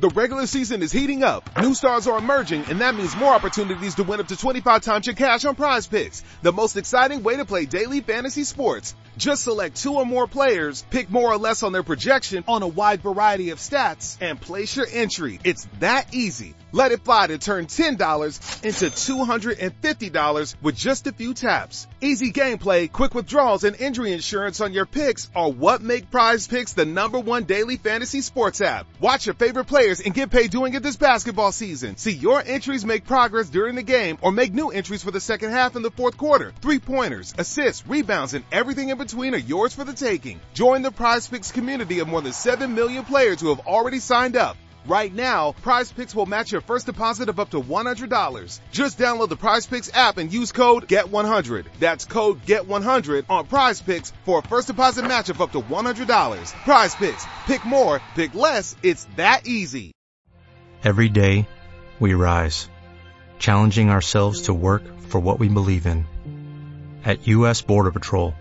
The regular season is heating up. New stars are emerging, and that means more opportunities to win up to 25 times your cash on prize picks. The most exciting way to play daily fantasy sports. Just select two or more players, pick more or less on their projection on a wide variety of stats, and place your entry. It's that easy. Let it fly to turn $10 into $250 with just a few taps. Easy gameplay, quick withdrawals, and injury insurance on your picks are what make prize picks the number one daily fantasy sports app. Watch your favorite players and get paid doing it this basketball season. See your entries make progress during the game or make new entries for the second half in the fourth quarter. Three pointers, assists, rebounds, and everything in between are yours for the taking. Join the prize picks community of more than 7 million players who have already signed up. Right now, Prize Picks will match your first deposit of up to $100. Just download the Prize Picks app and use code GET100. That's code GET100 on Prize Picks for a first deposit match of up to $100. Prize Picks. Pick more, pick less. It's that easy. Every day, we rise, challenging ourselves to work for what we believe in. At U.S. Border Patrol,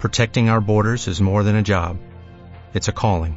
protecting our borders is more than a job. It's a calling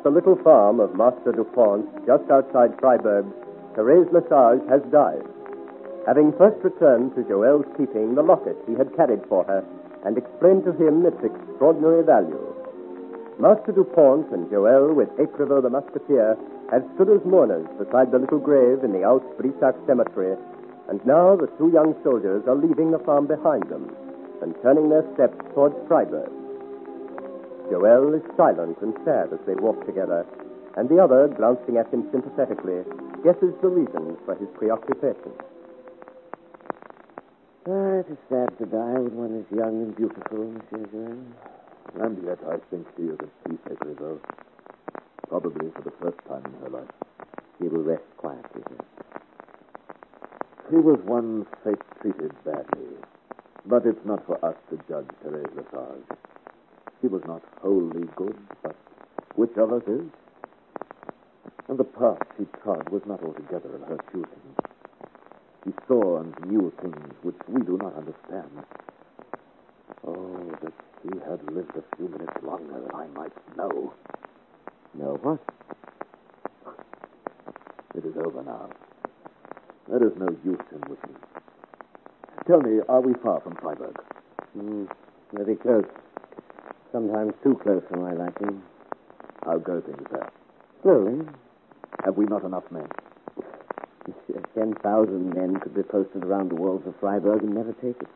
At the little farm of Master Dupont, just outside Freiburg, Therese Lesage has died, having first returned to Joel's keeping the locket he had carried for her and explained to him its extraordinary value. Master Dupont and Joel, with Écrivaux the musketeer, have stood as mourners beside the little grave in the Alt Brissac cemetery, and now the two young soldiers are leaving the farm behind them and turning their steps towards Freiburg. Joel is silent and sad as they walk together, and the other, glancing at him sympathetically, guesses the reason for his preoccupation. Ah, it is sad to die when one is young and beautiful, Monsieur Joel. And yet I think she is at peace, Écrivaux. Probably for the first time in her life. She will rest quietly here. She was one fate treated badly. But it's not for us to judge Therese Lesage. She was not wholly good, but which of us is? And the path she trod was not altogether in her choosing. She saw and knew things which we do not understand. Oh, that she had lived a few minutes longer, that I might know. Know what? It is over now. There is no use in wishing. Tell me, are we far from Freiburg? Mm, very close. Sometimes too close for my liking. How go things there? Slowly. Have we not enough men? Ten thousand men could be posted around the walls of Freiburg and never take it.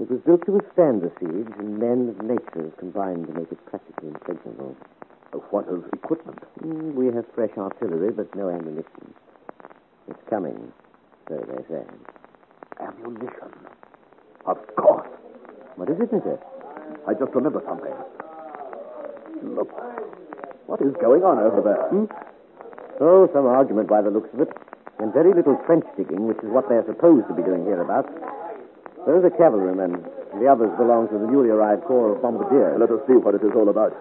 It was built to withstand the siege, and men of nature combined to make it practically impregnable. What of equipment? Mm, we have fresh artillery, but no ammunition. It's coming, so they say. Ammunition? Of course. What is it, Mister? I just remember something. Look. What is going on over there? Hmm? Oh, some argument by the looks of it. And very little trench digging, which is what they're supposed to be doing hereabouts. Those are cavalrymen. And the others belong to the newly arrived corps of bombardiers. Let us see what it is all about.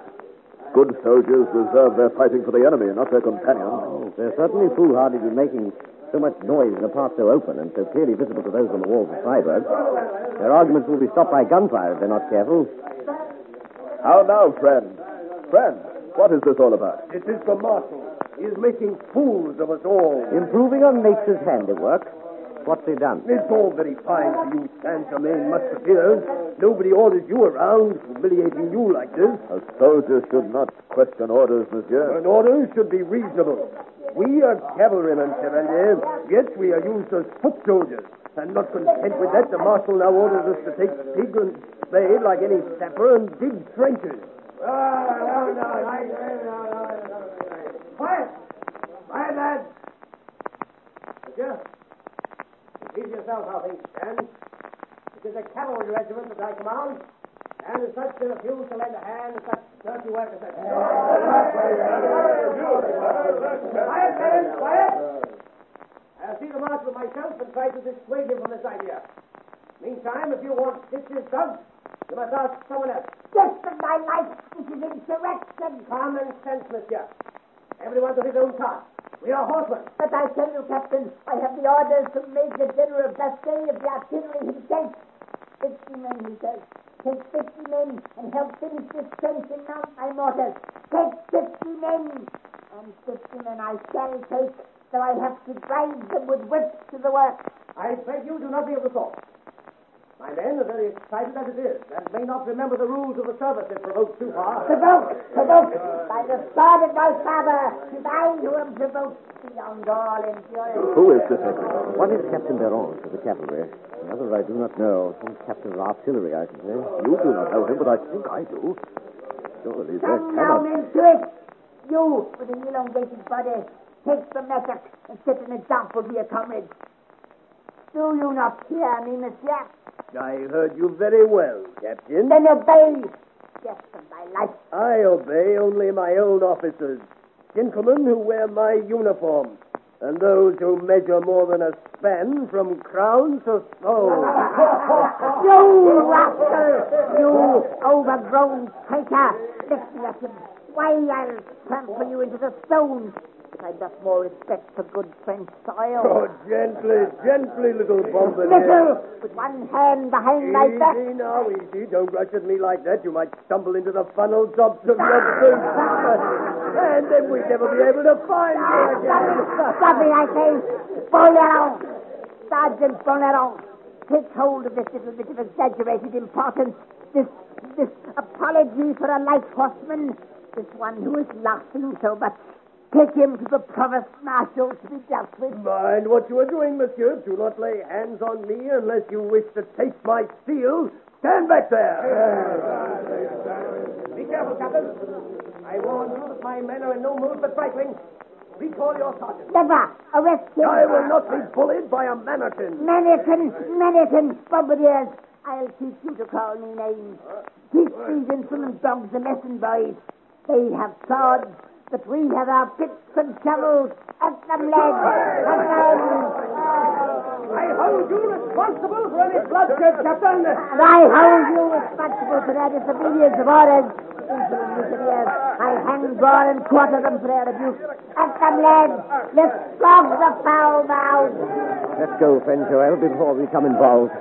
Good soldiers reserve their fighting for the enemy, not their companions. Oh, they're certainly foolhardy to be making so much noise in a part so open and so clearly visible to those on the walls of Freiburg. Their arguments will be stopped by gunfire if they're not careful. How now, friend? Friend, what is this all about? It is the marshal. He is making fools of us all. Improving on nature's handiwork. What's he done? It's all very fine for you Saint-Germain musketeers. Nobody orders you around, humiliating you like this. A soldier should not question orders, monsieur. An order should be reasonable. We are cavalrymen, Chevalier. Yes, we are used as foot soldiers. And not content with that, the Marshal now orders us to take pig and spade like any sapper and dig trenches. Quiet! Quiet, lad? Monsieur, See yourself how things stand. It is a cavalry regiment that I command, and as such they refuse to lend a hand such as that. Quiet, men, quiet! I'll see the marshal myself and try to dissuade him from this idea. Meantime, if you want stitches dug, you must ask someone else. Death of my life, this is insurrection. Common sense, monsieur. Everyone to his own task. We are horsemen. But I tell you, Captain, I have the orders from Major General Basset of the artillery himself. Fifty men, he says. Take fifty men and help finish this trench and mount my mortars. Take fifty men. And fifty men I shall take, though I have to drive them with whips to the work. I beg you, do nothing of the sort. My men are very excited as it is, and may not remember the rules of the service if provoked too far. Provoked, provoked by the sword of my father. It is I who am provoked beyond all endurance. Who is this Ecuador? One is Captain Beron of the cavalry. Another I do not know. Some captain of artillery, I should say. You do not know him, but I think I do. Surely there Come now, cannot... men, to it. You, with an elongated body, take the mattock and set an example to your comrades. Do you not hear me, monsieur? I heard you very well, Captain. Then obey. Yes, of my life. I obey only my own officers, gentlemen who wear my uniform, and those who measure more than a span from crown to sole. You rascal! You overgrown traitor! At him. Why, I'll trample you into the stones. I'd got more respect for good French soil. Oh, gently, gently, little bombardier. Little, with one hand behind my back. Easy now, easy. Don't rush at me like that. You might stumble into the funnel tops of your boots. and then we'd never be able to find you again. Stop me, I say. Boleron. Sergeant Boleron. Take hold of this little bit of exaggerated importance. This, this apology for a light horseman. This one who is laughing so much. Take him to the provost marshal to be dealt with. Mind what you are doing, monsieur. Do not lay hands on me unless you wish to taste my steel. Stand back there. Be careful, Captain. I warn you that my men are in no mood for trifling. Recall your sergeant. Never arrest him. I will not be bullied by a mannequin. Mannequin, mannequin, bombardiers. I'll teach you to call me names. Teach these insolent dogs a lesson, boys. They have swords, but we have our picks and shovels. At them, lads. At them. I hold you responsible for any bloodshed, Captain. And I hold you responsible for their disobedience of orders. Insolent mutineers. I hang, draw, and quarter them for their abuse. At them, lads. Let's flog the foul mouths. Let's go, friend Joel, before we come involved.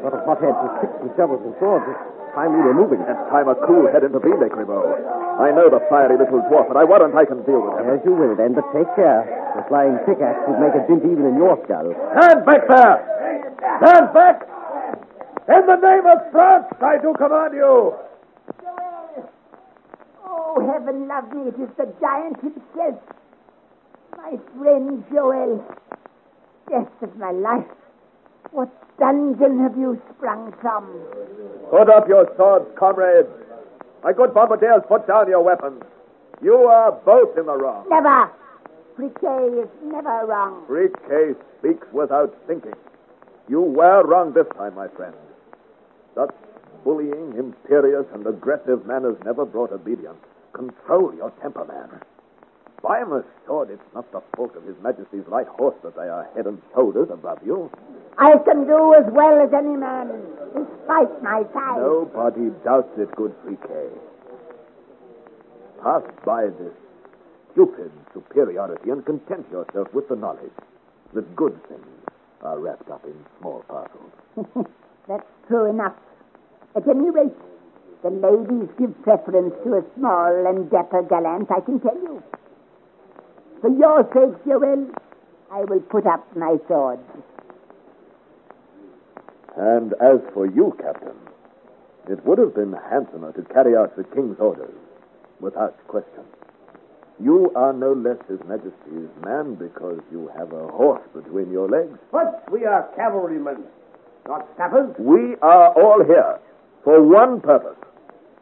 What a hothead with picks and shovels and swords. It's time we were moving. That's time a cool head into bean, Grimaud. I know the fiery little dwarf, but I warrant I can deal with him. As you will, then, but take care. The flying pickaxe would make a dint even in your skull. Stand back there. Stand back. In the name of France, I do command you. Joel! Oh, heaven love me, it is the giant himself. My friend Joel. Death of my life. What dungeon have you sprung from? Put up your swords, comrades. My good bombardiers, put down your weapons. You are both in the wrong. Never. Friquet is never wrong. Friquet speaks without thinking. You were wrong this time, my friend. Such bullying, imperious, and aggressive manners never brought obedience. Control your temper, man. By my sword, it's not the fault of His Majesty's light horse that they are head and shoulders above you. I can do as well as any man, despite my size. Nobody doubts it, good Friquet. Pass by this stupid superiority and content yourself with the knowledge that good things are wrapped up in small parcels. That's true enough. At any rate, the ladies give preference to a small and dapper gallant, I can tell you. For your sake, Joel, I will put up my sword. And as for you, Captain, it would have been handsomer to carry out the King's orders, without question. You are no less His Majesty's man because you have a horse between your legs. But we are cavalrymen, not sappers. We are all here for one purpose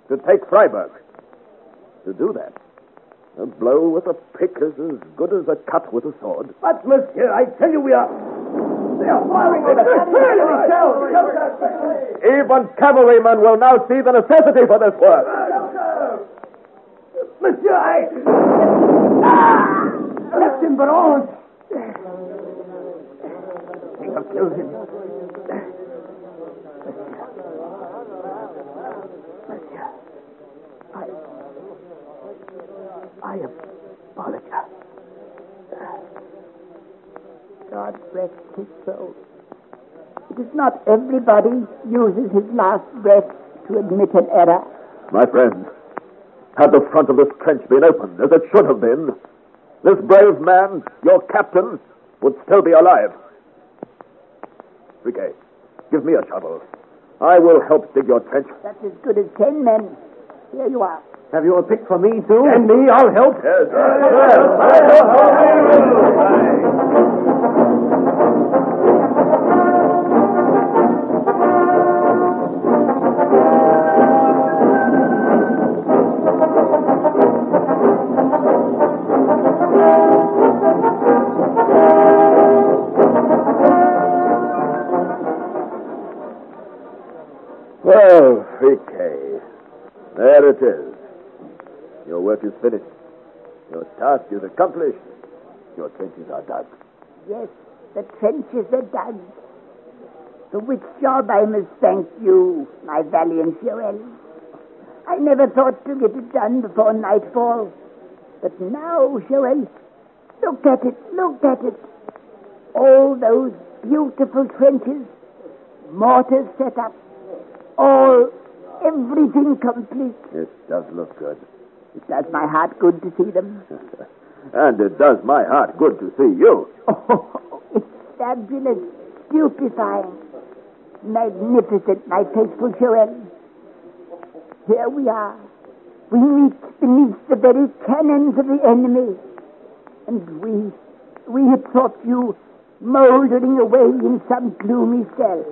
to take Freiburg. To do that, A blow with a pick is as good as a cut with a sword. But, monsieur, I tell you we are... Even cavalrymen will now see the necessity for this work. Monsieur, I... Ah! Left him, Baron. They have killed him. Monsieur, I... I apologize. God rest his soul. It is not everybody uses his last breath to admit an error. My friends, had the front of this trench been opened as it should have been, this brave man, your captain, would still be alive. Friquet, give me a shovel. I will help dig your trench. That's as good as ten men. Here you are. Have you a pick for me, too? And me, I'll help. Yes. Well, Friquet, there it is. Your work is finished. Your task is accomplished. Your trenches are dug. Yes, the trenches are dug. For which job I must thank you, my valiant Joel. I never thought to get it done before nightfall. But now, Joel, look at it, look at it. All those beautiful trenches, mortars set up, all, everything complete. It does look good. It does my heart good to see them. and it does my heart good to see you. Oh, it's fabulous, stupefying, magnificent, my faithful Joel. Here we are. We meet beneath the very cannons of the enemy. And we, we had thought you moldering away in some gloomy cell.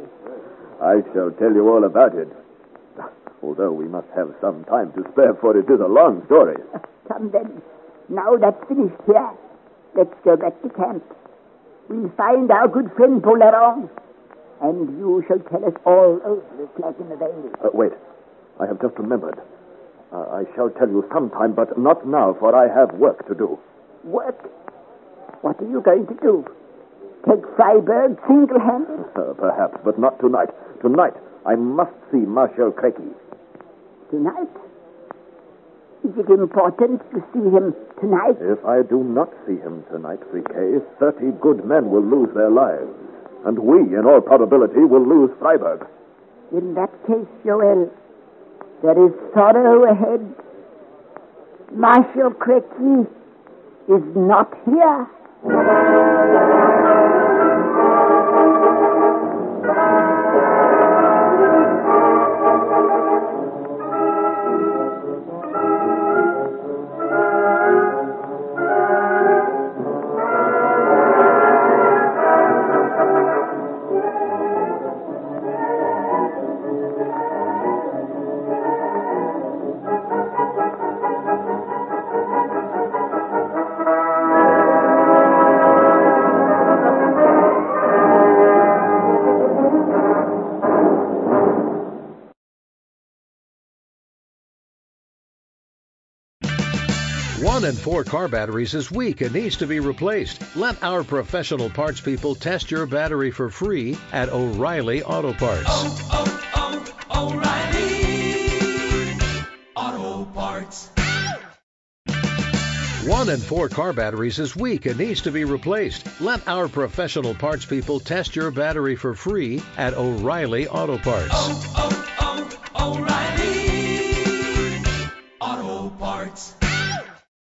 I shall tell you all about it. Although we must have some time to spare, for it is a long story. Come then. Now that's finished here. Let's go back to camp. We'll find our good friend Polaron. And you shall tell us all. over the clock in the veil. Uh, wait. I have just remembered. Uh, I shall tell you sometime, but not now, for I have work to do. Work? What are you going to do? Take Freiburg single-handed? Uh, perhaps, but not tonight. Tonight, I must see Marshal Crequi. Tonight? Is it important to see him tonight? If I do not see him tonight, Friquet, thirty good men will lose their lives. And we, in all probability, will lose Freiburg. In that case, Joel, there is sorrow ahead. Marshal Crequi is not here. One in four car batteries is weak and needs to be replaced. Let our professional parts people test your battery for free at O'Reilly Auto Parts. oh, oh, oh O'Reilly Auto Parts. One in four car batteries is weak and needs to be replaced. Let our professional parts people test your battery for free at O'Reilly Auto Parts. oh, oh, oh O'Reilly Auto Parts.